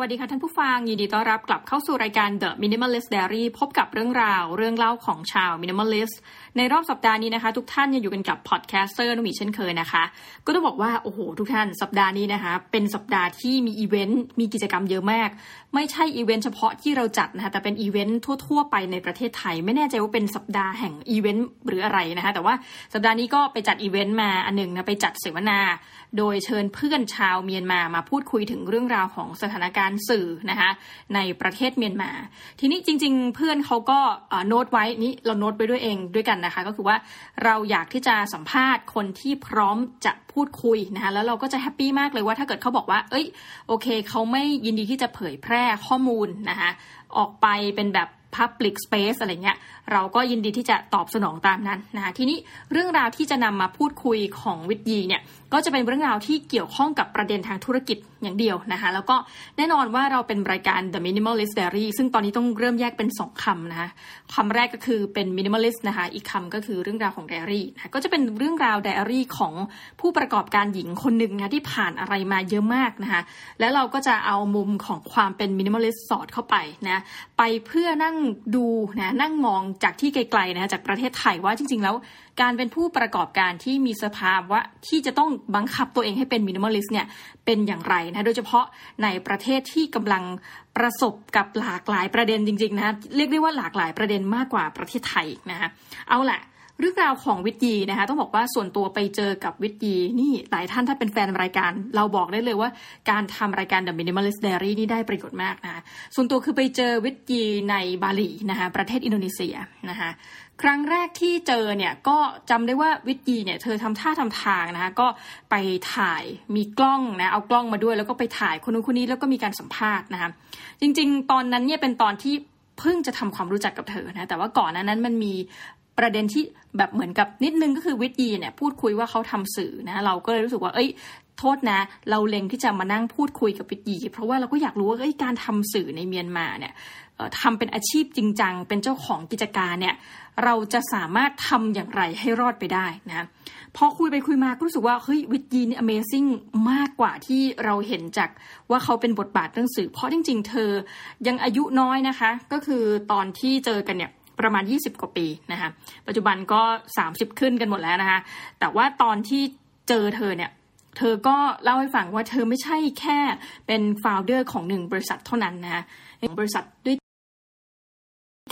สวัสดีค่ะท่านผู้ฟัง ยินดีต้อนรับกลับเข้าสู่รายการ The Minimalist Diary พบกับเรื่องราวเรื่องเล่าของชาว Minimalist ในรอบสัปดาห์นี้นะคะ ทุกท่านยังอยู่กันกับ podcaster นุ่มีเช่นเคยนะคะ ก็ต้องบอกว่า โอ้โห ทุกท่านสัปดาห์นี้นะคะ เป็นสัปดาห์ที่มีอีเวนต์มีกิจกรรมเยอะมาก ไม่ใช่อีเวนต์เฉพาะที่เราจัดนะคะแต่เป็นอีเวนต์ทั่ว ๆ ไปในประเทศไทย ไม่แน่ใจว่าเป็นสัปดาห์แห่งอีเวนต์หรืออะไรนะคะแต่ว่าสัปดาห์นี้ก็ไปจัดอีเวนต์มาอันหนึ่งนะไปจัดเสวนา โดยเชิญเพื่อนชาวเมียนมามาพูดคุยถึงเรื่องราวของสถานการณ์สื่อนะคะในประเทศเมียนมา ทีนี้จริง ๆ เพื่อนเขาก็โน้ตไว้นี่เราโน้ตไปด้วยเองด้วยกันนะคะ ก็คือว่าเราอยากที่จะสัมภาษณ์คนที่พร้อมจะพูดคุยนะคะแล้วเราก็จะแฮปปี้มากเลยว่าถ้าเกิดเขาบอกว่า เอ้ยโอเค เขาไม่ยินดีที่จะเผยแพร่ข้อมูลนะคะออกไปเป็นแบบ Public Space อะไรเงี้ยเราก็ยินดีที่จะตอบสนองตามนั้นนะคะทีนี้เรื่องราวที่จะนำมาพูดคุยของวิทยีเนี่ย ก็จะเป็นเรื่องราวที่เกี่ยวข้องกับประเด็นทางธุรกิจอย่างเดียวนะคะแล้วก็แน่นอนว่าเราเป็นรายการ The Minimalist Diary ซึ่งตอนนี้ต้องเริ่มแยกเป็น 2คำนะคะคำแรกก็คือเป็น minimalist นะคะอีกคำก็คือเรื่องราวของ diary นะก็จะเป็นเรื่องราว diary ของผู้ประกอบการหญิงคนหนึ่งนะที่ผ่านอะไรมาเยอะมากนะคะแล้วเราก็จะเอามุมของความเป็น minimalist สอดเข้าไปนะไปเพื่อนั่งดูนะนั่งมองจากที่ไกลๆนะจากประเทศไทยว่าจริง ๆ แล้วการเป็นผู้ประกอบการที่มีสภาวะที่จะต้องบังคับตัวเองให้เป็นมินิมอลิสต์เนี่ยเป็นอย่างไรนะโดยเฉพาะในประเทศที่กำลังประสบกับหลากหลายประเด็นจริง ๆ นะเรียกได้ว่าหลากหลายประเด็นมากกว่าประเทศไทยนะคะเอาละเรื่องราวของวิทยีนะคะต้องบอกว่าส่วนตัวไปเจอกับวิทยีนี่หลายท่านถ้าเป็นแฟนรายการ เราบอกได้เลยว่าการทำรายการ The Minimalist Diary นี่ได้ประโยชน์มากนะะส่วนตัวคือไปเจอวิทยีในบาหลีนะคะประเทศอินโดนีเซียนะคะ ครั้งแรกที่เจอเนี่ยก็จำได้ว่าวิทยีเนี่ยเธอทำท่าทำทางนะคะก็ไปถ่ายมีกล้องนะเอากล้องมาด้วย แล้วก็ไปถ่ายคนนู้นคนนี้แล้วก็มีการสัมภาษณ์นะคะจริง ๆ ตอนนั้นเนี่ยเป็นตอนที่เพิ่งจะทำความรู้จักกับเธอนะแต่ว่าก่อนนั้นมันมีประเด็นที่แบบเหมือนกับนิดนึงก็คือวิทยีเนี่ยพูดคุยว่าเขาทำสื่อนะเราก็เลยรู้สึกว่าเอ้ย โทษนะ เราเล็งที่จะมานั่งพูดคุยกับวิทยีเพราะว่าเราก็อยากรู้ว่าการทำสื่อในเมียนมาเนี่ยทำเป็นอาชีพจริงจัง เป็นเจ้าของกิจการเนี่ย เราจะสามารถทำอย่างไรให้รอดไปได้นะพอคุยไปคุยมาก็รู้สึกว่าเฮ้ยวิทยีนี่ Amazing มากกว่าที่เราเห็นจากว่าเขาเป็นบทบาทเรื่องสื่อ เพราะจริง ๆ เธอยังอายุน้อยนะคะ ก็คือตอนที่เจอกันเนี่ยประมาณ 20 กว่าปีนะคะปัจจุบันก็ 30 ขึ้นกันหมดแล้วนะคะแต่ว่าตอนที่เจอเธอเนี่ย เธอก็เล่าให้ฟังว่าเธอไม่ใช่แค่เป็นฟาวเดอร์ของหนึ่งบริษัทเท่านั้นนะบริษัทด้วย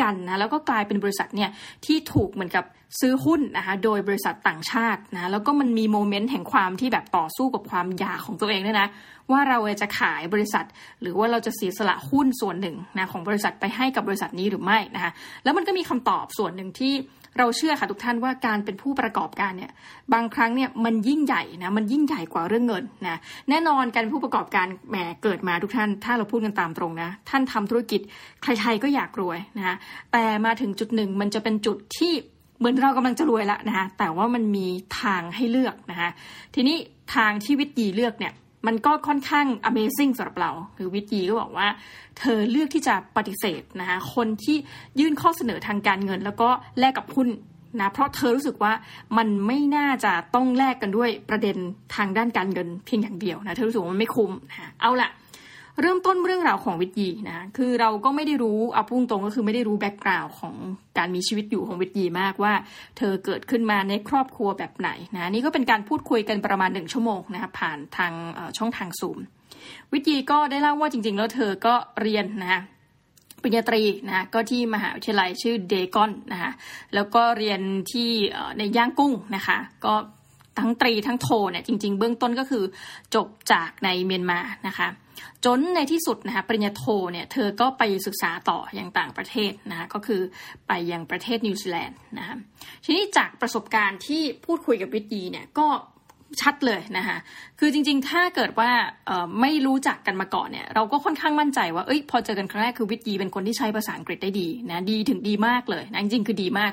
กันนะแล้วก็กลายเป็นบริษัทเนี่ยที่ถูกเหมือนกับซื้อหุ้นนะคะโดยบริษัทต่างชาตินะแล้วก็มันมีโมเมนต์แห่งความที่แบบต่อสู้กับความอยากของตัวเองด้วยนะว่าเราจะขายบริษัท หรือว่าเราจะเสียสละหุ้นส่วนหนึ่งนะของบริษัทไปให้กับบริษัทนี้หรือไม่นะคะแล้วมันก็มีคำตอบส่วนหนึ่งที่ เราเชื่อค่ะทุกท่านว่าการเป็นผู้ประกอบการเนี่ยบางครั้งเนี่ยมันยิ่งใหญ่นะมันยิ่งใหญ่กว่าเรื่องเงินนะแน่นอนการเป็นผู้ประกอบการแหมเกิดมาทุกท่าน ถ้าเราพูดกันตามตรงนะท่านทำธุรกิจใครๆก็อยากรวยนะแต่มาถึงจุดหนึ่งมันจะเป็นจุดที่เหมือนเรากำลังจะรวยแล้วนะคะแต่ว่ามันมีทางให้เลือกนะคะทีนี้ทางที่วิทยีเลือกเนี่ย มันก็ค่อนข้าง Amazing สำหรับเรา คือวิจีก็บอกว่า เธอเลือกที่จะปฏิเสธนะคะคนที่ยื่นข้อเสนอทางการเงิน แล้วก็แลกกับหุ้นนะเพราะเธอรู้สึกว่ามันไม่น่าจะต้องแลกกันด้วยประเด็นทางด้านการเงินเพียงอย่างเดียวนะเธอรู้สึกว่ามันไม่คุ้มนะเอาละ เริ่มต้นเรื่องราวของวิทยีนะ คือเราก็ไม่ได้รู้เอาพุ่งตรงก็คือไม่ได้รู้แบ็กกราวน์ของการมีชีวิตอยู่ของวิทยีมากว่า เธอเกิดขึ้นมาในครอบครัวแบบไหนนะ นี่ก็เป็นการพูดคุยกันประมาณหนึ่งชั่วโมงนะคะผ่านทางช่องทางซูม วิทยีก็ได้เล่าว่าจริง ๆ แล้วเธอก็เรียนนะปริญญาตรีนะก็ที่มหาวิทยาลัยชื่อเดกอนนะคะแล้วก็เรียนที่ในย่างกุ้งนะคะ ก็ทั้งตรีทั้งโทเนี่ยจริง ๆ เบื้องต้นก็คือจบจากในเมียนมานะคะ จนในที่สุดนะคะปริญญาโทเนี่ยเธอก็ไปศึกษาต่ออย่างต่างประเทศนะคะก็คือไปยังประเทศนิวซีแลนด์นะคะทีนี้จากประสบการณ์ที่พูดคุยกับวิทยีเนี่ยก็ ชัดเลยนะคะคือจริงๆ ถ้าเกิดว่าไม่รู้จักกันมาก่อนเนี่ย เราก็ค่อนข้างมั่นใจว่า เอ้ย พอเจอกันครั้งแรกคือวิทยีเป็นคนที่ใช้ภาษาอังกฤษได้ดีนะ ดีถึงดีมากเลยนะ จริงๆ คือดีมาก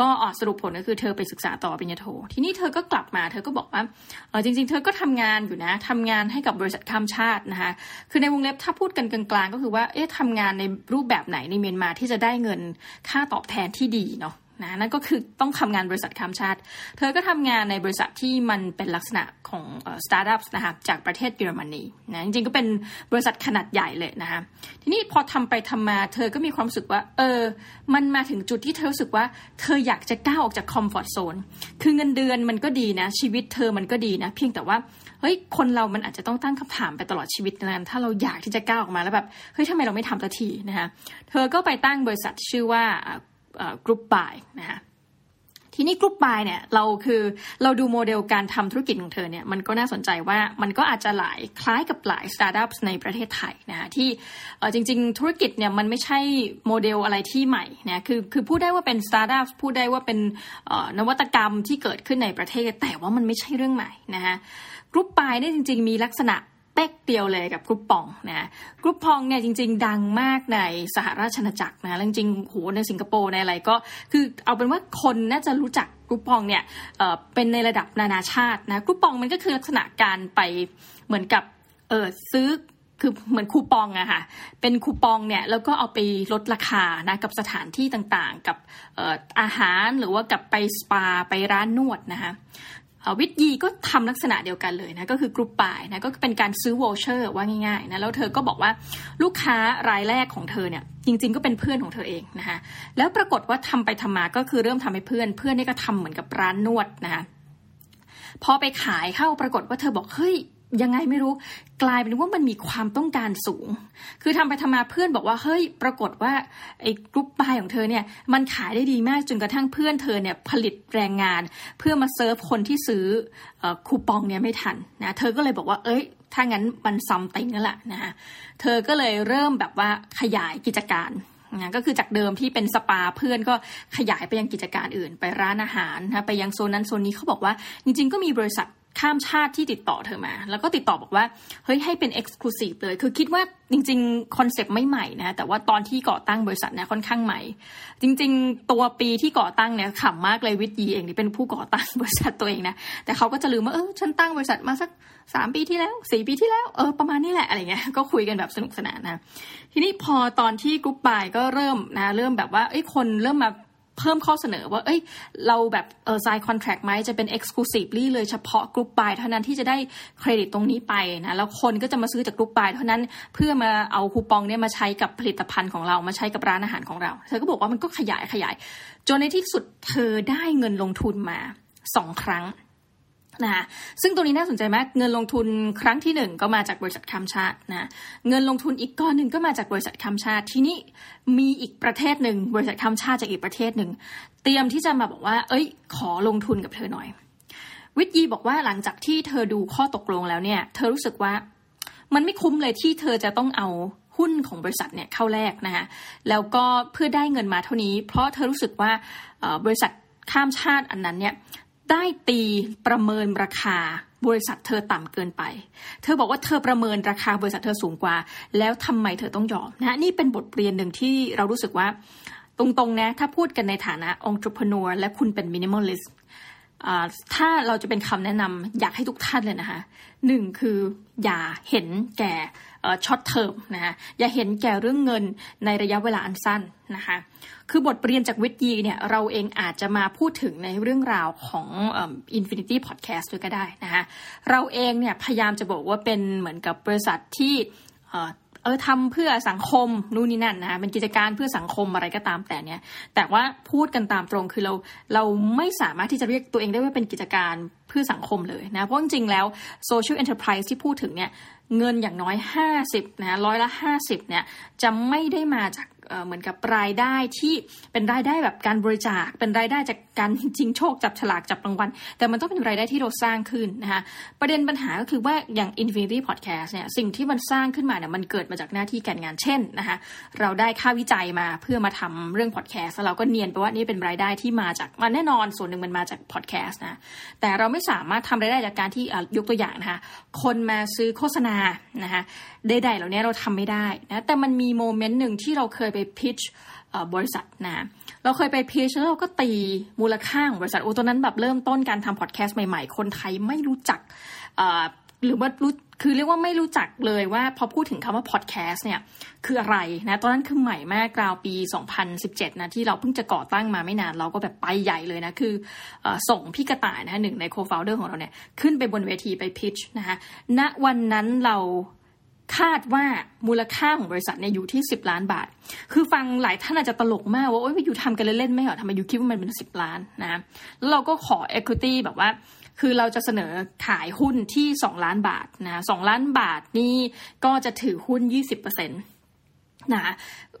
ก็ออกสรุปผลก็คือเธอไปศึกษาต่อปริญญาโท ทีนี้เธอก็กลับมา เธอก็บอกว่า เออจริง ๆ เธอก็ทำงานอยู่นะทำงานให้กับบริษัทข้ามชาตินะคะ คือในวงเล็บถ้าพูดกันกลางๆ ก็คือว่า เอ๊ะทำงานในรูปแบบไหนในเมียนมาที่จะได้เงินค่าตอบแทนที่ดีเนาะ นะนั่นก็คือต้องทำงานบริษัทข้ามชาติ เธอก็ทำงานในบริษัทที่มันเป็นลักษณะของสตาร์ทอัพนะคะจากประเทศเยอรมนีนะจริงๆก็เป็นบริษัทขนาดใหญ่เลยนะคะทีนี้พอทำไปทำมาเธอก็มีความรู้สึกว่า เออ มันมาถึงจุดที่เธอรู้สึกว่า เธออยากจะก้าวออกจาก comfort zone คือเงินเดือนมันก็ดีนะ ชีวิตเธอมันก็ดีนะ เพียงแต่ว่าเฮ้ยคนเรามันอาจจะต้องตั้งคำถามไปตลอดชีวิตนะถ้าเราอยากที่จะก้าวออกมาแล้วแบบเฮ้ยทำไมเราไม่ทำสักทีนะคะเธอก็ไปตั้งบริษัทชื่อว่า Group Buy นะคะทีนี้ Group Buy เนี่ยเราคือเราดูโมเดลการทำธุรกิจของเธอเนี่ยมันก็น่าสนใจว่ามันก็อาจจะหลายคล้ายกับหลายสตาร์ทอัพในประเทศไทยนะฮะที่จริง ๆ ธุรกิจเนี่ยมันไม่ใช่โมเดลอะไรที่ใหม่นะคือคือพูดได้ว่าเป็นสตาร์ทอัพพูดได้ว่าเป็นนวัตกรรมที่เกิดขึ้นในประเทศ แต่ว่ามันไม่ใช่เรื่องใหม่นะฮะ Group Buy เนี่ยจริง ๆ มีลักษณะ เป๊กเดียวเลยกับ Groupon นะ Groupon เนี่ยจริง ๆ ดังมากในสหราชอาณาจักรนะจริงๆโหในสิงคโปร์ในอะไรก็คือเอาเป็นว่าคนน่าจะรู้จัก Groupon เนี่ยเป็นในระดับนานาชาตินะ Groupon มันก็คือลักษณะการไปเหมือนกับเออซื้อคือเหมือนคูปองอะค่ะ เป็นคูปองเนี่ยแล้วก็เอาไปลดราคานะกับสถานที่ต่างๆ กับอาหารหรือว่ากับไปสปาไปร้านนวดนะคะ วิทยีก็ทำลักษณะเดียวกันเลยนะก็คือ Group Buy นะก็เป็นการซื้อ voucher ว่าง่ายๆนะแล้วเธอก็บอกว่าลูกค้ารายแรกของเธอเนี่ยจริงๆก็เป็นเพื่อนของเธอเองนะคะแล้วปรากฏว่าทำไปทำมาก็คือเริ่มทำให้เพื่อนเพื่อนนี่ก็ทำเหมือนกับร้านนวดนะคะพอไปขายเข้าปรากฏว่าเธอบอกเฮ้ย ยังไงไม่รู้กลายเป็นว่ามันมีความต้องการสูง คือทำไปทำมาเพื่อนบอกว่าเฮ้ยปรากฏว่าไอ้ Group Buy ของเธอเนี่ยมันขายได้ดีมากจนกระทั่งเพื่อนเธอเนี่ยผลิตแรงงาน เพื่อมาเซิร์ฟคนที่ซื้อคูปองเนี่ยไม่ทันนะเธอก็เลยบอกว่าเอ้ยถ้างั้นมัน something นั่นแหละนะคะเธอก็เลยเริ่มแบบว่าขยายกิจการนะก็คือจากเดิมที่เป็นสปาเพื่อนก็ขยายไปยังกิจการอื่น ไปร้านอาหารนะไปยังโซนนั้นโซนนี้เขาบอกว่าจริง ๆ ก็มีบริษัท ข้ามชาติที่ติดต่อเธอมา แล้วก็ติดต่อบอกว่า เฮ้ยให้เป็น exclusive เลย คือคิดว่าจริงๆคอนเซปต์ไม่ใหม่นะ แต่ว่าตอนที่ก่อตั้งบริษัทเนี่ยค่อนข้างใหม่ จริงๆ ตัวปีที่ก่อตั้งเนี่ยขำมากเลยวิทยีเองที่เป็นผู้ก่อตั้งบริษัทตัวเองนะ แต่เขาก็จะลืมว่าเออฉันตั้งบริษัทมาสักสามปีที่แล้วสี่ปีที่แล้วเออประมาณนี้แหละอะไรเงี้ยก็คุยกันแบบสนุกสนานนะ ทีนี้พอตอนที่ Group Buy ก็เริ่มนะเริ่มแบบว่าเอ้ยคนเริ่มมา เพิ่มข้อเสนอว่า เอ้ย เราแบบเออ sign contract ไหมจะเป็น exclusively เลยเฉพาะ Group Buy เท่านั้นที่จะได้เครดิตตรงนี้ไปนะ แล้วคนก็จะมาซื้อจาก Group Buy เท่านั้นเพื่อมาเอาคูปองเนี่ยมาใช้กับผลิตภัณฑ์ของเรา มาใช้กับร้านอาหารของเรา เธอก็บอกว่ามันก็ขยายขยาย จนในที่สุดเธอได้เงินลงทุนมาสองครั้ง นะซึ่งตรงนี้น่าสนใจมาก เงินลงทุนครั้งที่หนึ่งก็มาจากบริษัทข้ามชาตินะเงินลงทุนอีกก้อนหนึ่งก็มาจากบริษัทข้ามชาติ ที่นี้มีอีกประเทศหนึ่งบริษัทข้ามชาติจากอีกประเทศหนึ่งเตรียมที่จะมาบอกว่า เอ้ย ขอลงทุนกับเธอหน่อย วิทยีบอกว่าหลังจากที่เธอดูข้อตกลงแล้วเนี่ย เธอรู้สึกว่ามันไม่คุ้มเลยที่เธอจะต้องเอาหุ้นของบริษัทเนี่ยเข้าแลกนะคะแล้วก็เพื่อได้เงินมาเท่านี้ เพราะเธอรู้สึกว่าบริษัทข้ามชาติอันนั้นเนี่ย ได้ตีประเมินราคาบริษัทเธอต่ำเกินไป เธอบอกว่าเธอประเมินราคาบริษัทเธอสูงกว่า แล้วทำไมเธอต้องยอมนะนี่เป็นบทเรียนหนึ่งที่เรารู้สึกว่า ตรงๆนะถ้าพูดกันในฐานะผู้ประกอบการและคุณเป็น minimalist ถ้าเราจะเป็นคำแนะนำอยากให้ทุกท่านเลยนะคะหนึ่งคืออย่าเห็นแก่ short term นะคะอย่าเห็นแก่เรื่องเงินในระยะเวลาอันสั้นนะคะคือบทเรียนจากวิทยีเนี่ยเราเองอาจจะมาพูดถึงในเรื่องราวของ Infinity Podcast ด้วยก็ได้นะคะเราเองเนี่ยพยายามจะบอกว่าเป็นเหมือนกับบริษัทที่ เออทำเพื่อสังคมนู่นนี่นั่นนะคะเป็นกิจการเพื่อสังคมอะไรก็ตามแต่เนี่ย แต่ว่าพูดกันตามตรงคือเราเราไม่สามารถที่จะเรียกตัวเองได้ว่าเป็นกิจการเพื่อสังคมเลยนะ เพราะจริงๆแล้ว social enterprise ที่พูดถึงเนี่ยเงินอย่างน้อย 50นะร้อยละ 50เนี่ยจะไม่ได้มาจาก เหมือนกับรายได้ที่เป็นรายได้แบบการบริจาค เป็นรายได้จากการจริงโชคจับฉลากจับรางวัล แต่มันต้องเป็นรายได้ที่เราสร้างขึ้นนะคะประเด็นปัญหาก็คือว่าอย่าง Infinity Podcast เนี่ยสิ่งที่มันสร้างขึ้นมาเนี่ยมันเกิดมาจากหน้าที่การงานเช่นนะคะเราได้ค่าวิจัยมาเพื่อมาทำเรื่อง podcast แล้วเราก็เนียนไปว่านี่เป็นรายได้ที่มาจากมันแน่นอนส่วนหนึ่งมันมาจาก podcast นะแต่เราไม่สามารถทำรายได้จากการที่ยกตัวอย่างนะคะคนมาซื้อโฆษณานะคะใดๆเหล่านี้เราทำไม่ได้นะแต่มันมีโมเมนต์หนึ่งที่เราเคยไปพิชบริษัทนะเราเคยไปพิชแล้วเราก็ตีมูลค่าของบริษัทโอ้ตอนนั้นแบบเริ่มต้นการทำพอดแคสต์ใหม่ๆ คนไทยไม่รู้จักหรือว่ารู้คือเรียกว่าไม่รู้จักเลยว่าพอพูดถึงคำว่าพอดแคสต์เนี่ยคืออะไรนะตอนนั้นคือใหม่มากราวปี 2017 นะที่เราเพิ่งจะก่อตั้งมาไม่นานเราก็แบบไปใหญ่เลยนะคืออส่งพี่กระต่ายนะหนึ่งในโคฟาวเดอร์ของเราเนี่ยขึ้นไปบนเวทีไปพิชนะคะณวันนั้นเรา คาดว่ามูลค่าของบริษัทเนี่ยอยู่ที่ 10 ล้านบาท คือฟังหลายท่านอาจจะตลกมากว่าโอ๊ยอยู่ทำกันเล่นๆไม่เหรอทำไมอยู่คิดว่ามันเป็น 10 ล้านนะแล้วเราก็ขอ equity แบบว่า คือเราจะเสนอขายหุ้นที่ 2 ล้านบาทนะสล้านบาทนี่ก็จะถือหุ้น 20%นะ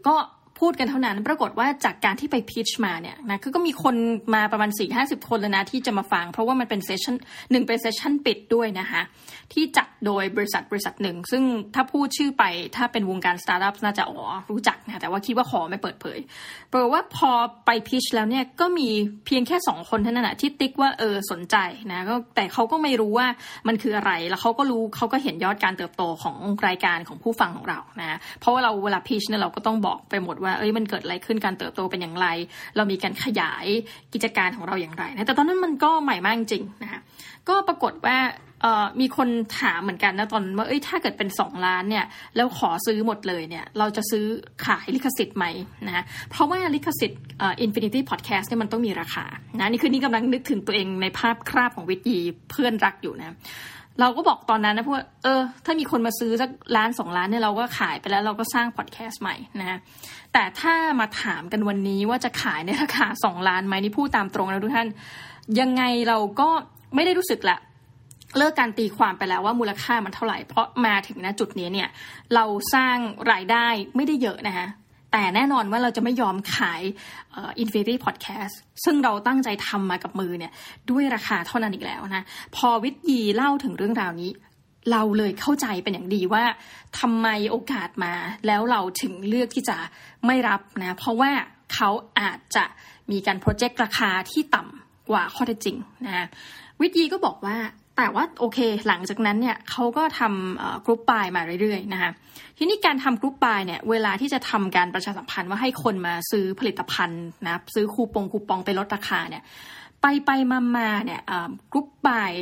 ก็ พูดกันเท่านั้น ปรากฏว่าจากการที่ไปพิชมาเนี่ยนะคือก็มีคนมาประมาณ4 50คนแล้วนะ ที่จะมาฟัง เพราะว่ามันเป็นเซสชันหนึ่งเป็นเซสชันปิดด้วยนะคะที่จัดโดยบริษัทบริษัทหนึ่ง ซึ่งถ้าพูดชื่อไปถ้าเป็นวงการสตาร์ทอัพน่าจะอ๋อรู้จักนะแต่ว่าคิดว่าขอไม่เปิดเผยแปลว่าพอไปพิชแล้วเนี่ยก็มีเพียงแค่สองคนเท่านั้นนะที่ติ๊กว่าเออสนใจนะก็แต่เขาก็ไม่รู้ว่ามันคืออะไรแล้วเขาก็รู้เขาก็เห็นยอดการเติบโตของรายการของผู้ฟังของเรานะเพราะว่าเราเวลาพิชเนี่ยเราก็ต้องบอกไปหมดว่าเอ้ยมันเกิดอะไรขึ้นการเติบโตเป็นอย่างไร เรามีการขยายกิจการของเราอย่างไรนะแต่ตอนนั้นมันก็ใหม่มากจริงนะคะก็ปรากฏว่ามีคนถามเหมือนกันนะตอนว่าเอ้ยถ้าเกิดเป็นสองล้านเนี่ยแล้วขอซื้อหมดเลยเนี่ยเราจะซื้อขายลิขสิทธิ์ไหมนะเพราะว่าลิขสิทธิ์ Infinity Podcast เนี่ยมันต้องมีราคานะนี่คือนี่กำลังนึกถึงตัวเองในภาพคราบของวิทยีเพื่อนรักอยู่นะเราก็บอกตอนนั้นนะพวกเออ ถ้ามีคนมาซื้อสักล้านสองล้านเนี่ยเราก็ขายไปแล้วเราก็สร้างพอดแคสต์ใหม่นะ แต่ถ้ามาถามกันวันนี้ว่าจะขายในราคาสองล้านไหมนี่พูดตามตรงนะทุกท่าน ยังไงเราก็ไม่ได้รู้สึกละเลิกการตีความไปแล้วว่ามูลค่ามันเท่าไหร่ เพราะมาถึงณจุดนี้เนี่ยเราสร้างรายได้ไม่ได้เยอะนะคะแต่แน่นอนว่าเราจะไม่ยอมขาย Infinity Podcast ซึ่งเราตั้งใจทำมากับมือเนี่ยด้วยราคาเท่านั้นอีกแล้วนะพอวิทยีเล่าถึงเรื่องราวนี้ เราเลยเข้าใจเป็นอย่างดีว่าทำไมโอกาสมา แล้วเราถึงเลือกที่จะไม่รับนะ เพราะว่าเขาอาจจะมีการ project ราคาที่ต่ำกว่าข้อเท็จจริงนะวิทยีก็บอกว่าแต่ว่าโอเค หลังจากนั้นเนี่ยเขาก็ทำ Group Buy มาเรื่อยๆนะคะทีนี้การทำ Group Buy เนี่ยเวลาที่จะทำการประชาสัมพันธ์ว่าให้คนมาซื้อผลิตภัณฑ์นะซื้อคูปองคูปองไปลดราคาเนี่ยไปไปมามาเนี่ย Group Buy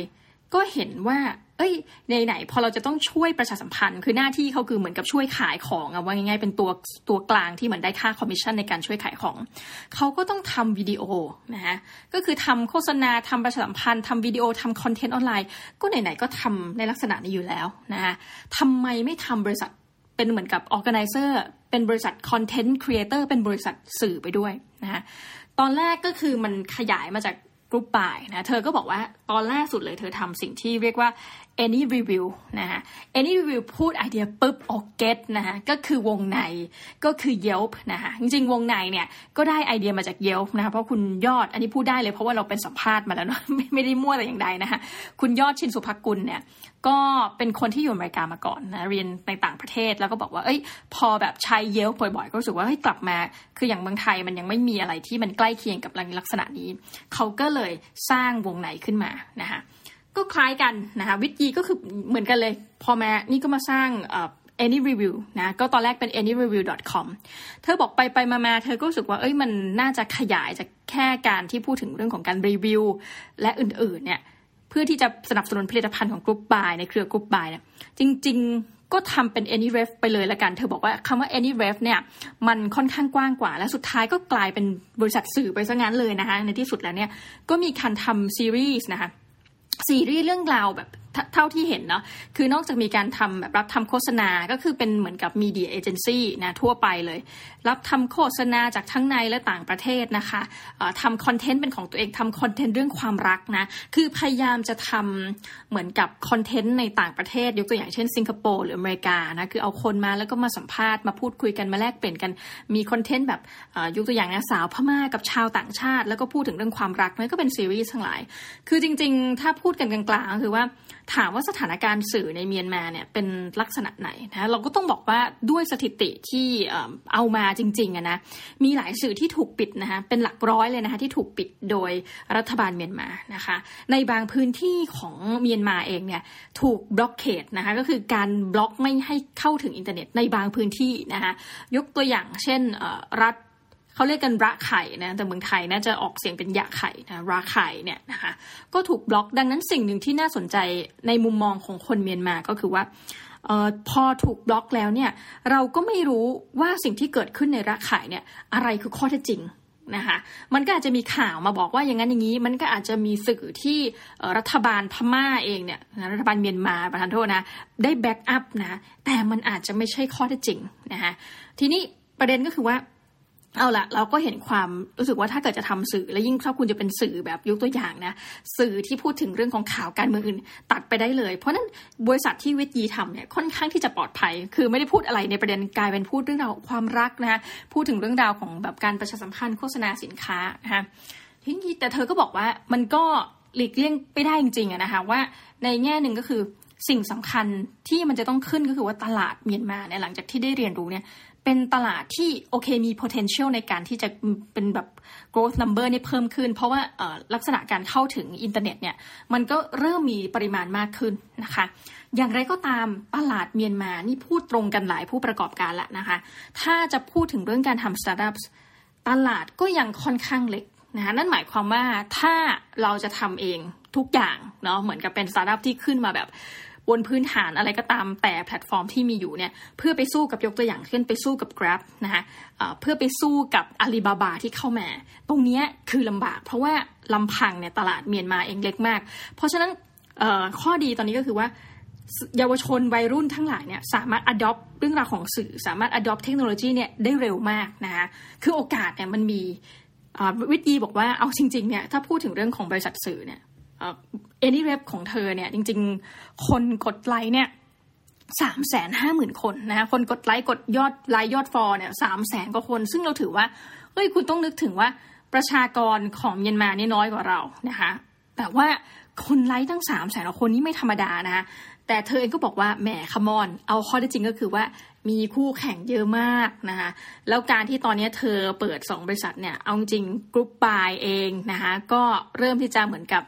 ก็เห็นว่า เอ้ยในไหนพอเราจะต้องช่วยประชาสัมพันธ์ คือหน้าที่เขาคือเหมือนกับช่วยขายของอะว่าง่ายๆเป็นตัวตัวกลางที่เหมือนได้ค่าคอมมิชชั่นในการช่วยขายของ เขาก็ต้องทำวิดีโอนะฮะก็คือทำโฆษณาทำประชาสัมพันธ์ทำวิดีโอทำ content ออนไลน์ ก็ไหนๆก็ทำในลักษณะนี้อยู่แล้วนะฮะทำไมไม่ทำบริษัทเป็นเหมือนกับ organizer เป็นบริษัท content creator เป็นบริษัทสื่อไปด้วยนะฮะตอนแรกก็คือมันขยายมาจาก Group Buy นะเธอก็บอกว่าตอนแรกสุดเลยเธอทำสิ่งที่เรียกว่า any review นะฮะ any review พูดไอเดียปุ๊บออกเก็ตนะฮะก็คือวงในก็คือ Yelp นะคะจริงๆวงในเนี่ยก็ได้ไอเดียมาจาก Yelp นะคะเพราะคุณยอดอันนี้พูดได้เลยเพราะว่าเราเป็นสัมภาษณ์มาแล้วเนาะไม่ไม่ได้มั่วแต่อย่างใดนะคะคุณยอดชินสุภกุลเนี่ยก็เป็นคนที่อยู่อเมริกามาก่อนนะเรียนในต่างประเทศแล้วก็บอกว่าเอ้ย พอแบบใช้เยลบ่อยๆ ก็รู้สึกว่าเฮ้ยกลับมา คืออย่างเมืองไทยมันยังไม่มีอะไรที่มันใกล้เคียงกับลักษณะนี้ เขาก็เลยสร้างวงในขึ้นมานะคะ ก็คล้ายกันนะคะวิธีก็คือเหมือนกันเลย พอมานี่ก็มาสร้าง any review นะก็ตอนแรกเป็น anyreview.com เธอบอกไปไปมามาเธอก็รู้สึกว่าเอ้ยมันน่าจะขยายจากแค่การที่พูดถึงเรื่องของการรีวิว และอื่นๆเนี่ยเพื่อที่จะสนับสนุนผลิตภัณฑ์ของกรุ๊ปบายในเครือกรุ๊ปบายเนี่ยจริง ๆก็ทำเป็น AnyRef ไปเลยละกัน เธอบอกว่าคำว่า AnyRef เนี่ยมันค่อนข้างกว้างกว่า และสุดท้ายก็กลายเป็นบริษัทสื่อไปซะงั้นเลยนะคะในที่สุดแล้วเนี่ยก็มีการทำซีรีส์นะคะ ซีรีส์เรื่องราวแบบ เท่าที่เห็นเนาะคือนอกจากมีการทำแบบรับทำโฆษณาก็คือเป็นเหมือนกับมีเดียเอเจนซี่นะทั่วไปเลย รับทำโฆษณาจากทั้งในและต่างประเทศนะคะทำคอนเทนต์เป็นของตัวเองทำคอนเทนต์เรื่องความรักนะคือพยายามจะทำเหมือนกับคอนเทนต์ในต่างประเทศ ยกตัวอย่างเช่นสิงคโปร์หรืออเมริกานะคือเอาคนมาแล้วก็มาสัมภาษณ์มาพูดคุยกันมาแลกเปลี่ยนกันมี content แบบยกตัวอย่างนะสาวพม่ากับชาวต่างชาติ แล้วก็พูดถึงเรื่องความรักนั่นก็เป็นซีรีส์ทั้งหลาย คือจริง ๆ ถ้าพูดกันกลางๆคือว่าถามว่าสถานการณ์สื่อในเมียนมาเนี่ยเป็นลักษณะไหนนะเราก็ต้องบอกว่าด้วยสถิติที่เอามาจริงๆนะมีหลายสื่อที่ถูกปิดนะคะเป็นหลักร้อยเลยนะคะที่ถูกปิดโดยรัฐบาลเมียนมานะคะในบางพื้นที่ของเมียนมาเองเนี่ยถูก blockade นะคะก็คือการบล็อกไม่ให้เข้าถึงอินเทอร์เน็ตในบางพื้นที่นะคะยกตัวอย่างเช่นรัฐ เขาเรียกกันระไข่นะแต่เมืองไทยน่าจะออกเสียงเป็นยะไข่นะระไข่เนี่ยนะคะก็ถูกบล็อกดังนั้นสิ่งหนึ่งที่น่าสนใจในมุมมองของคนเมียนมาก็คือว่าออพอถูกบล็อกแล้วเนี่ยเราก็ไม่รู้ว่าสิ่งที่เกิดขึ้นในระไข่เนี่ยอะไรคือข้อเท็จจริงนะคะมันก็อาจจะมีข่าวมาบอกว่าอย่างนั้นอย่างนี้ มันก็อาจจะมีสื่อที่รัฐบาลพม่าเองเนี่ยรัฐบาลเมียนมาประธานโทษนะได้ backup นะแต่มันอาจจะไม่ใช่ข้อเท็จจริงนะคะทีนี้ประเด็นก็คือว่า เอาละเราก็เห็นความรู้สึกว่าถ้าเกิดจะทำสื่อ และยิ่งถ้าคุณจะเป็นสื่อแบบยกตัวอย่างนะ สื่อที่พูดถึงเรื่องของข่าวการเมืองอื่น ตัดไปได้เลย เพราะนั้นบริษัทที่วิทยีทำเนี่ยค่อนข้างที่จะปลอดภัย คือไม่ได้พูดอะไรในประเด็นกลายเป็นพูดเรื่องราวความรักนะคะพูดถึงเรื่องราวของแบบการประชาสัมพันธ์โฆษณาสินค้านะคะทีนี้แต่เธอก็บอกว่ามันก็หลีกเลี่ยงไม่ได้จริงๆนะคะว่าในแง่หนึ่งก็คือสิ่งสำคัญที่มันจะต้องขึ้นก็คือว่าตลาดเมียนมาเนี่ยหลังจากที่ได้เรียนรู้เนี่ย เป็นตลาดที่โอเคมี potential ในการที่จะเป็นแบบ growth number นี่เพิ่มขึ้น เพราะว่าลักษณะการเข้าถึงอินเทอร์เน็ตเนี่ยมันก็เริ่มมีปริมาณมากขึ้นนะคะ อย่างไรก็ตามตลาดเมียนมานี่พูดตรงกันหลายผู้ประกอบการละนะคะ ถ้าจะพูดถึงเรื่องการทำสตาร์ทอัพตลาดก็ยังค่อนข้างเล็กนะคะนั่นหมายความว่าถ้าเราจะทำเองทุกอย่างเนาะเหมือนกับเป็นสตาร์ทอัพที่ขึ้นมาแบบ บนพื้นฐานอะไรก็ตามแต่แพลตฟอร์มที่มีอยู่เนี่ยเพื่อไปสู้กับยกตัวอย่างเช่นไปสู้กับ Grab นะคะเพื่อไปสู้กับอาลีบาบาที่เข้ามา ตรงนี้คือลำบาก เพราะว่าลำพังเนี่ยตลาดเมียนมาเองเล็กมาก เพราะฉะนั้นข้อดีตอนนี้ก็คือว่าเยาวชนวัยรุ่นทั้งหลายเนี่ยสามารถ adopt เรื่องราวของสื่อ สามารถ adopt เทคโนโลยีเนี่ยได้เร็วมากนะคะคือโอกาสเนี่ยมันมีวิทยีบอกว่าเอาจริงๆเนี่ยถ้าพูดถึงเรื่องของบริษัทสื่อเนี่ย เอนี่เว็บของเธอเนี่ย จริง ๆ คนกดไลค์เนี่ยสามแสนห้าหมื่นคนนะคะคนกดไลค์กดยอดไลค์ยอดฟอลเนี่ยสามแสนกว่าคน ซึ่งเราถือว่าเฮ้ยคุณต้องนึกถึงว่าประชากรของเมียนมานี่น้อยกว่าเรานะคะแต่ว่าคนไลค์ตั้งสามแสนกว่าคนนี่ไม่ธรรมดานะคะแต่เธอเองก็บอกว่าแหมคมอน เอาข้อที่จริงก็คือว่ามีคู่แข่งเยอะมากนะคะแล้วการที่ตอนนี้เธอเปิดสองบริษัทเนี่ย เอาจริงกรุ๊ปบายเองนะคะก็เริ่มที่จะเหมือนกับ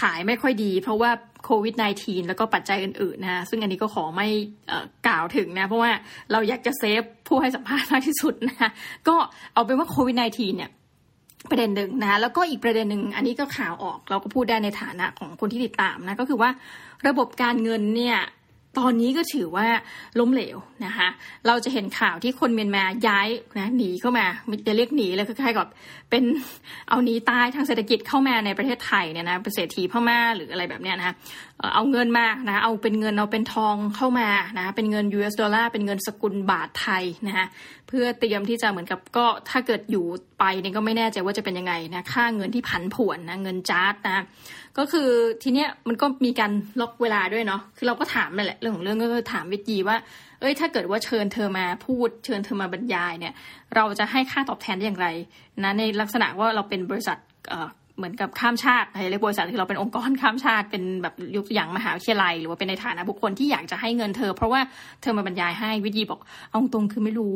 ขายไม่ค่อยดี เพราะว่าโควิด -19 แล้วก็ปัจจัยอื่นๆนะซึ่งอันนี้ก็ขอไม่กล่าวถึงนะ เพราะว่าเราอยากจะเซฟผู้ให้สัมภาษณ์มากที่สุดนะก็เอาเป็นว่าโควิด -19 เนี่ยประเด็นหนึ่งนะแล้วก็อีกประเด็นหนึ่งอันนี้ก็ข่าวออกเราก็พูดได้ในฐานะของคนที่ติดตามนะก็คือว่าระบบการเงินเนี่ย ตอนนี้ก็ถือว่าล้มเหลวนะคะ เราจะเห็นข่าวที่คนเมียนมาย้ายนะหนีเข้ามาจะเรียกหนีเลยคล้ายๆกับเป็นเอาหนีตายทางเศรษฐกิจเข้ามาในประเทศไทยเนี่ยนะเศรษฐีพม่าหรืออะไรแบบเนี้ยนะ เอาเงินมานะเอาเป็นเงินเอาเป็นทองเข้ามานะเป็นเงิน US ดอลลาร์เป็นเงินสกุลบาทไทยนะคะเพื่อเตรียมที่จะเหมือนกับก็ถ้าเกิดอยู่ไปเนี่ยก็ไม่แน่ใจว่าจะเป็นยังไงนะค่าเงินที่ผันผวนนะเงินจาร์ดนะก็คือทีเนี้ยมันก็มีการล็อกเวลาด้วยเนาะคือเราก็ถามนั่นแหละเรื่องของเรื่องก็คือถามวิจีว่าเอ้ยถ้าเกิดว่าเชิญเธอมาพูด เชิญเธอมาบรรยายเนี่ย เราจะให้ค่าตอบแทนอย่างไรนะในลักษณะว่าเราเป็นบริษัท เหมือนกับข้ามชาติในบริษัทที่เราเป็นองค์กรข้ามชาติเป็นแบบยกอย่างมหาวิทยาลัย หรือว่าเป็นในฐานะบุคคลที่อยากจะให้เงินเธอ เพราะว่าเธอมาบรรยายให้วิธีบอกเอาตรงคือไม่รู้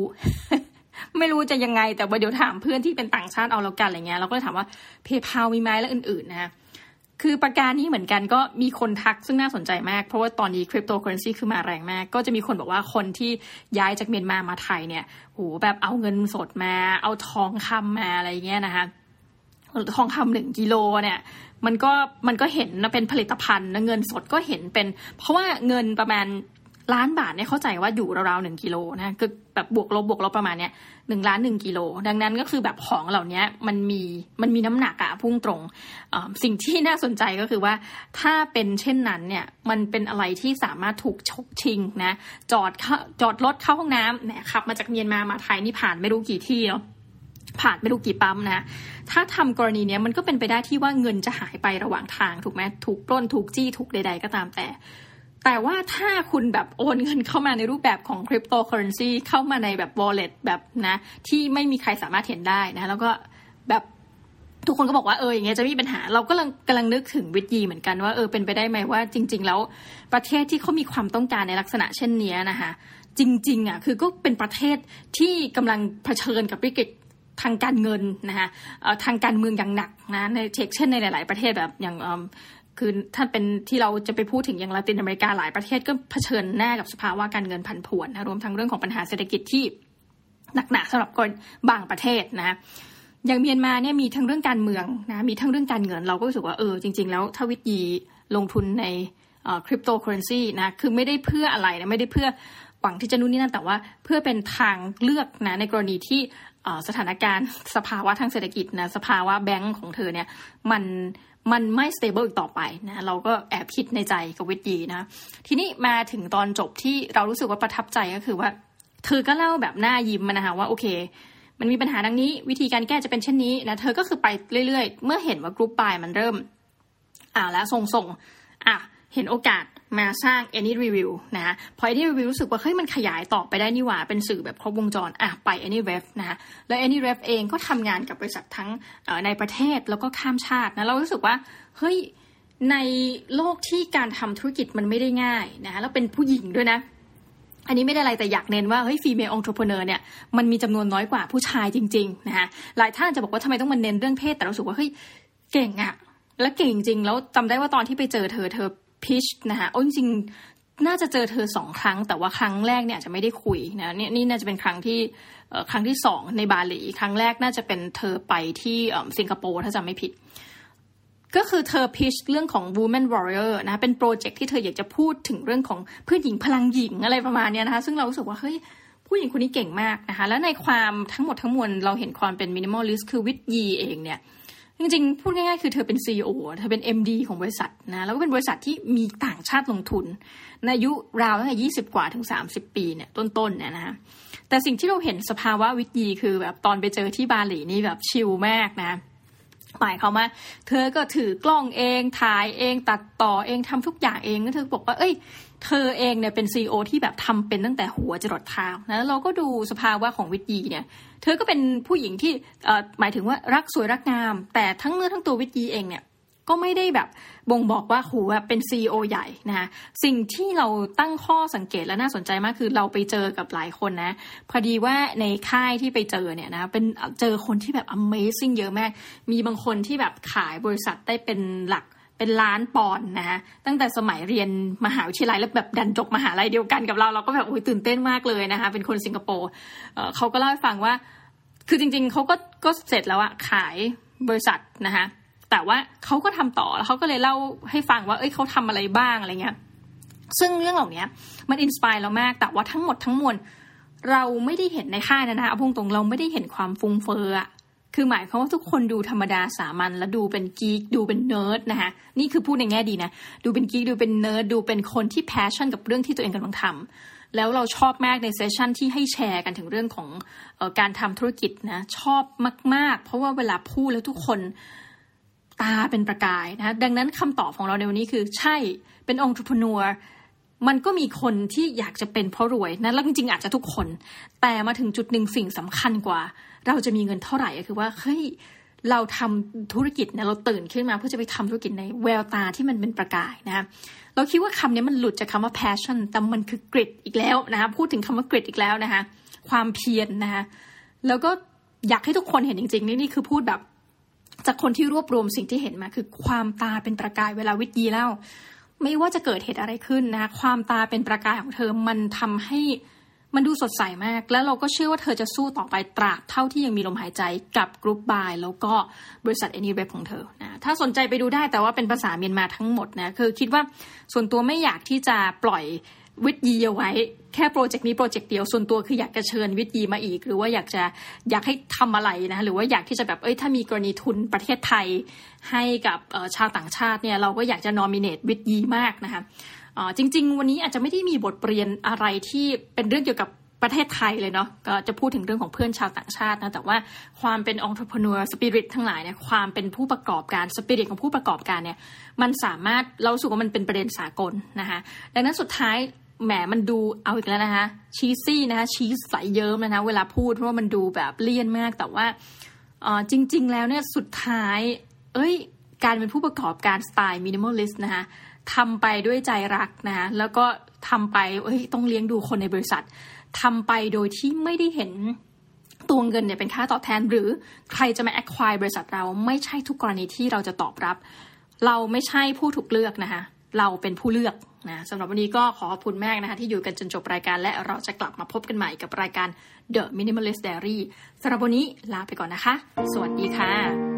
ไม่รู้จะยังไง แต่ว่าเดี๋ยวถามเพื่อนที่เป็นต่างชาติเอาแล้วกันอะไรเงี้ยเราก็เลยถามว่าเพย์พามีไหมและอื่นๆนะคะคือประการนี้เหมือนกันก็มีคนทักซึ่งน่าสนใจมาก เพราะว่าตอนนี้คริปโตเคอเรนซีคือมาแรงมาก ก็จะมีคนบอกว่าคนที่ย้ายจากเมียนมามาไทยเนี่ยโหแบบเอาเงินสดมา เอาทองคำมาอะไรเงี้ยนะคะ ทองคำหนึ่งกิโลเนี่ยมันก็มันก็เห็นนะเป็นผลิตภัณฑ์นะเงินสดก็เห็นเป็น เพราะว่าเงินประมาณล้านบาทเนี่ยเข้าใจว่าอยู่ราวๆหนึ่งกิโลนะคือแบบบวกลบบวกลบประมาณเนี้ยหนึ่งล้านหนึ่งกิโลดังนั้นก็คือแบบของเหล่านี้มันมีมันมีน้ำหนักอะพุ่งตรงสิ่งที่น่าสนใจก็คือว่าถ้าเป็นเช่นนั้นเนี่ยมันเป็นอะไรที่สามารถถูกฉกชิงนะจอดจอดรถเข้าห้องน้ำเนี่ยขับมาจากเมียนมามาไทยนี่ผ่านไม่รู้กี่ที่เนาะ ผ่านไม่รู้กี่ปั๊มนะ ถ้าทำกรณีเนี้ยมันก็เป็นไปได้ที่ว่าเงินจะหายไประหว่างทางถูกไหมถูกปล้นถูกจี้ถูกใด ๆ ก็ตามแต่ แต่ว่าถ้าคุณแบบโอนเงินเข้ามาในรูปแบบของคริปโตเคอเรนซีเข้ามาในแบบ wallet แบบนะที่ไม่มีใครสามารถเห็นได้นะ แล้วก็แบบทุกคนก็บอกว่าเอออย่างเงี้ยจะมีปัญหา เราก็กำลังกำลังนึกถึงวิธีเหมือนกันว่าเออเป็นไปได้ไหมว่าจริง ๆ แล้วประเทศที่เขามีความต้องการในลักษณะเช่นนี้นะคะจริงๆอะคือก็เป็นประเทศที่กำลังเผชิญกับวิกฤต ทางการเงินนะคะทางการเมืองอย่างหนักนะในเช่นในหลาย ๆ ประเทศแบบอย่างคือถ้าเป็นที่เราจะไปพูดถึงอย่างลาตินอเมริกาหลายประเทศก็เผชิญหน้ากับสภาวะการเงินผันผวนนะรวมทั้งเรื่องของปัญหาเศรษฐกิจที่หนักหนาสำหรับคนบางประเทศนะอย่างเมียนมาเนี่ยมีทั้งเรื่องการเมืองนะมีทั้งเรื่องการเงินเราก็รู้สึกว่าเออจริง ๆ แล้วถ้าวิทยีลงทุนในคริปโตเคอเรนซีนะคือไม่ได้เพื่ออะไรนะไม่ได้เพื่อหวังที่จะนู่นนี่นั่นแต่ว่าเพื่อเป็นทางเลือกนะในกรณีที่ สถานการณ์สภาวะทางเศรษฐกิจนะสภาวะแบงก์ของเธอเนี่ยมันมันไม่ stable อีกต่อไปนะเราก็แอบคิดในใจกับวิทยีนะ ทีนี้มาถึงตอนจบที่เรารู้สึกว่าประทับใจก็คือว่า เธอก็เล่าแบบหน้ายิ้มนะคะว่าโอเค มันมีปัญหาดังนี้ วิธีการแก้จะเป็นเช่นนี้นะเธอก็คือไปเรื่อยๆ เมื่อเห็นว่ากรุ๊ปบายมันเริ่ม อ่าแล้วส่งๆอะเห็นโอกาส มาสร้าง Any Review นะพอ Any Review รู้สึกว่าเฮ้ยมันขยายต่อไปได้นี่หว่า เป็นสื่อแบบครบวงจรอะไป Any Ref นะะแล้ว Any Ref เองก็ทำงานกับบริษัททั้งในประเทศแล้วก็ข้ามชาตินะเรารู้สึกว่าเฮ้ยในโลกที่การทำธุรกิจมันไม่ได้ง่ายนะแล้วเป็นผู้หญิงด้วยนะอันนี้ไม่ได้อะไรแต่อยากเน้นว่าเฮ้ยฟีเมลองค์ประกอบเนี่ยมันมีจำนวนน้อยกว่าผู้ชายจริงๆนะคะหลายท่านจะบอกว่าทำไมต้องมาเน้นเรื่องเพศแต่เราสึกว่าเฮ้ยเก่งอะและเก่งจริงแล้วจำได้ว่าตอนที่ไปเจอเธอเธอ พิชนะคะโอ้จริงน่าจะเจอเธอสองครั้ง แต่ว่าครั้งแรกเนี่ยจะไม่ได้คุยนะนี่นี่น่าจะเป็นครั้งที่ครั้งที่สองในบาหลี ครั้งแรกน่าจะเป็นเธอไปที่สิงคโปร์ถ้าจำไม่ผิด ก็คือเธอพิชเรื่องของ woman warrior นะเป็นโปรเจกต์ที่เธออยากจะพูดถึงเรื่องของเพื่อนหญิงพลังหญิงอะไรประมาณนี้นะคะ ซึ่งเรารู้สึกว่าเฮ้ยผู้หญิงคนนี้เก่งมากนะคะ แล้วในความทั้งหมดทั้งมวลเราเห็นความเป็น minimalist คือวิทยีเองเนี่ย จริงๆ พูดง่ายๆ คือเธอเป็น CEO เธอเป็น MD ของบริษัทนะแล้วก็เป็นบริษัทที่มีต่างชาติลงทุน ในอายุราวตั้งแต่20กว่าถึง30ปีเนี่ยต้นๆเนี่ยนะแต่สิ่งที่เราเห็นสภาวะวิธีคือแบบตอนไปเจอที่บาหลีนี่แบบชิลมากนะหมายเขามาเธอก็ถือกล้องเองถ่ายเองตัดต่อเองทำทุกอย่างเองก็เธอบอกว่า เอ้ย เธอเองเนี่ยเป็นซีอที่แบบทำเป็นตั้งแต่หัวจรดเท้านะเราก็ดูสภาวะของวิทยีเนี่ย เธอก็เป็นผู้หญิงที่หมายถึงว่ารักสวยรักงาม แต่ทั้งเนื้อทั้งตัววิทยีเองเนี่ยก็ไม่ได้แบบบ่งบอกว่าหูแบบเป็นซีอใหญ่นะคะสิ่งที่เราตั้งข้อสังเกตและน่าสนใจมากคือเราไปเจอกับหลายคนนะ พอดีว่าในค่ายที่ไปเจอเนี่ยนะเป็นเจอคนที่แบบ amazing เยอะมาก มีบางคนที่แบบขายบริษัทได้เป็นหลัก เป็นล้านปอนด์นะคะตั้งแต่สมัยเรียนมหาวิทยาลัยแล้วแบบดันจบมหาลัยเดียวกันกับเราเราก็แบบโอ้ยตื่นเต้นมากเลยนะคะเป็นคนสิงคโปร์เขาก็เล่าให้ฟังว่า คือจริง ๆเขาก็ก็เสร็จแล้วอะขายบริษัทนะคะแต่ว่าเขาก็ทำต่อแล้วเขาก็เลยเล่าให้ฟังว่า เอ้ยเขาทำอะไรบ้างอะไรเงี้ยซึ่งเรื่องเหล่านี้มันอินสปายเรามาก แต่ว่าทั้งหมดทั้งมวลเราไม่ได้เห็นในค่ายนะนะเอาพุ่งตรงเราไม่ได้เห็นความฟุ้งเฟ้ออะ คือหมายความว่าทุกคนดูธรรมดาสามัญแล้วดูเป็น geek ดูเป็นเนิร์ดนะคะนี่คือพูดในแง่ดีนะ ดูเป็น geek ดูเป็นเนิร์ดดูเป็นคนที่ passion กับเรื่องที่ตัวเองกำลังทำแล้วเราชอบมากใน session ที่ให้แชร์กันถึงเรื่องของอการทำธุรกิจนะชอบมาก ๆ เพราะว่าเวลาพูดแล้วทุกคนตาเป็นประกายนะดังนั้นคำตอบของเราในวันนี้คือใช่เป็น entrepreneur มันก็มีคนที่อยากจะเป็นเพราะรวยนะแล้วจริงๆอาจจะทุกคน แต่มาถึงจุดหนึ่งสิ่งสำคัญกว่า เราจะมีเงินเท่าไหร่คือว่าเฮ้ยเราทำธุรกิจเนี่ยเราตื่นขึ้นมาเพื่อจะไปทำธุรกิจในแววตาที่มันเป็นประกายนะเราคิดว่าคำนี้มันหลุดจากคาว่า passion แต่มันคือกริดอีกแล้วนะคะพูดถึงคำว่ากริดอีกแล้วนะคะความเพียรนนะคะแล้วก็อยากให้ทุกคนเห็นจริงๆนี่นี่คือพูดแบบ จากคนที่รวบรวมสิ่งที่เห็นมา คือความตาเป็นประกายเวลาวิทยีเล่า ไม่ว่าจะเกิดเหตุอะไรขึ้นนะคะความตาเป็นประกายของเธอมันทำให้ มันดูสดใสมาก แล้วเราก็เชื่อว่าเธอจะสู้ต่อไปตราบเท่าที่ยังมีลมหายใจกับ Group Buy แล้วก็บริษัท Anyweb ของเธอนะถ้าสนใจไปดูได้แต่ว่าเป็นภาษาเมียนมาทั้งหมดนะคือคิดว่าส่วนตัวไม่อยากที่จะปล่อยวิทยีเอาไว้แค่โปรเจกต์นี้โปรเจกต์เดียวส่วนตัวคืออยากจะเชิญวิทยีมาอีก หรือว่าอยากจะอยากให้ทำอะไรนะหรือว่าอยากที่จะแบบเอ้ยถ้ามีกรณีทุนประเทศไทยให้กับชาวต่างชาติเนี่ยเราก็อยากจะ nominate วิทยีมากนะคะ จริง ๆ วันนี้อาจจะไม่ได้มีบทเรียนอะไรที่เป็นเรื่องเกี่ยวกับประเทศไทยเลยเนาะก็จะพูดถึงเรื่องของเพื่อนชาวต่างชาตินะแต่ว่าความเป็นองค์ประกอบสปิริตทั้งหลายเนี่ยความเป็นผู้ประกอบการสปิริตของผู้ประกอบการเนี่ยมันสามารถเราสูว่ามันเป็นประเด็นสากลนะคะดังนั้นสุดท้ายแหมมันดูเอาอีกแล้วนะคะชีซี่นะคะชีสใสเยิ้มนะคะเวลาพูดเพราะว่ามันดูแบบเลี่ยนมากแต่ว่าจริง ๆ แล้วเนี่ยสุดท้าย เอ้ย การเป็นผู้ประกอบการสไตล์ minimalist นะคะ ทำไปด้วยใจรักนะแล้วก็ทำไปเอ้ยต้องเลี้ยงดูคนในบริษัททำไปโดยที่ไม่ได้เห็นตัวเงินเนี่ยเป็นค่าตอบแทน หรือใครจะมา acquire บริษัทเราไม่ใช่ทุกกรณีที่เราจะตอบรับ เราไม่ใช่ผู้ถูกเลือกนะคะเราเป็นผู้เลือกนะสำหรับวันนี้ก็ขอขอบคุณแม่นะคะที่อยู่กันจนจบรายการและเราจะกลับมาพบกันใหม่กับรายการ The Minimalist Diary สำหรับวันนี้ลาไปก่อนนะคะ สวัสดีค่ะ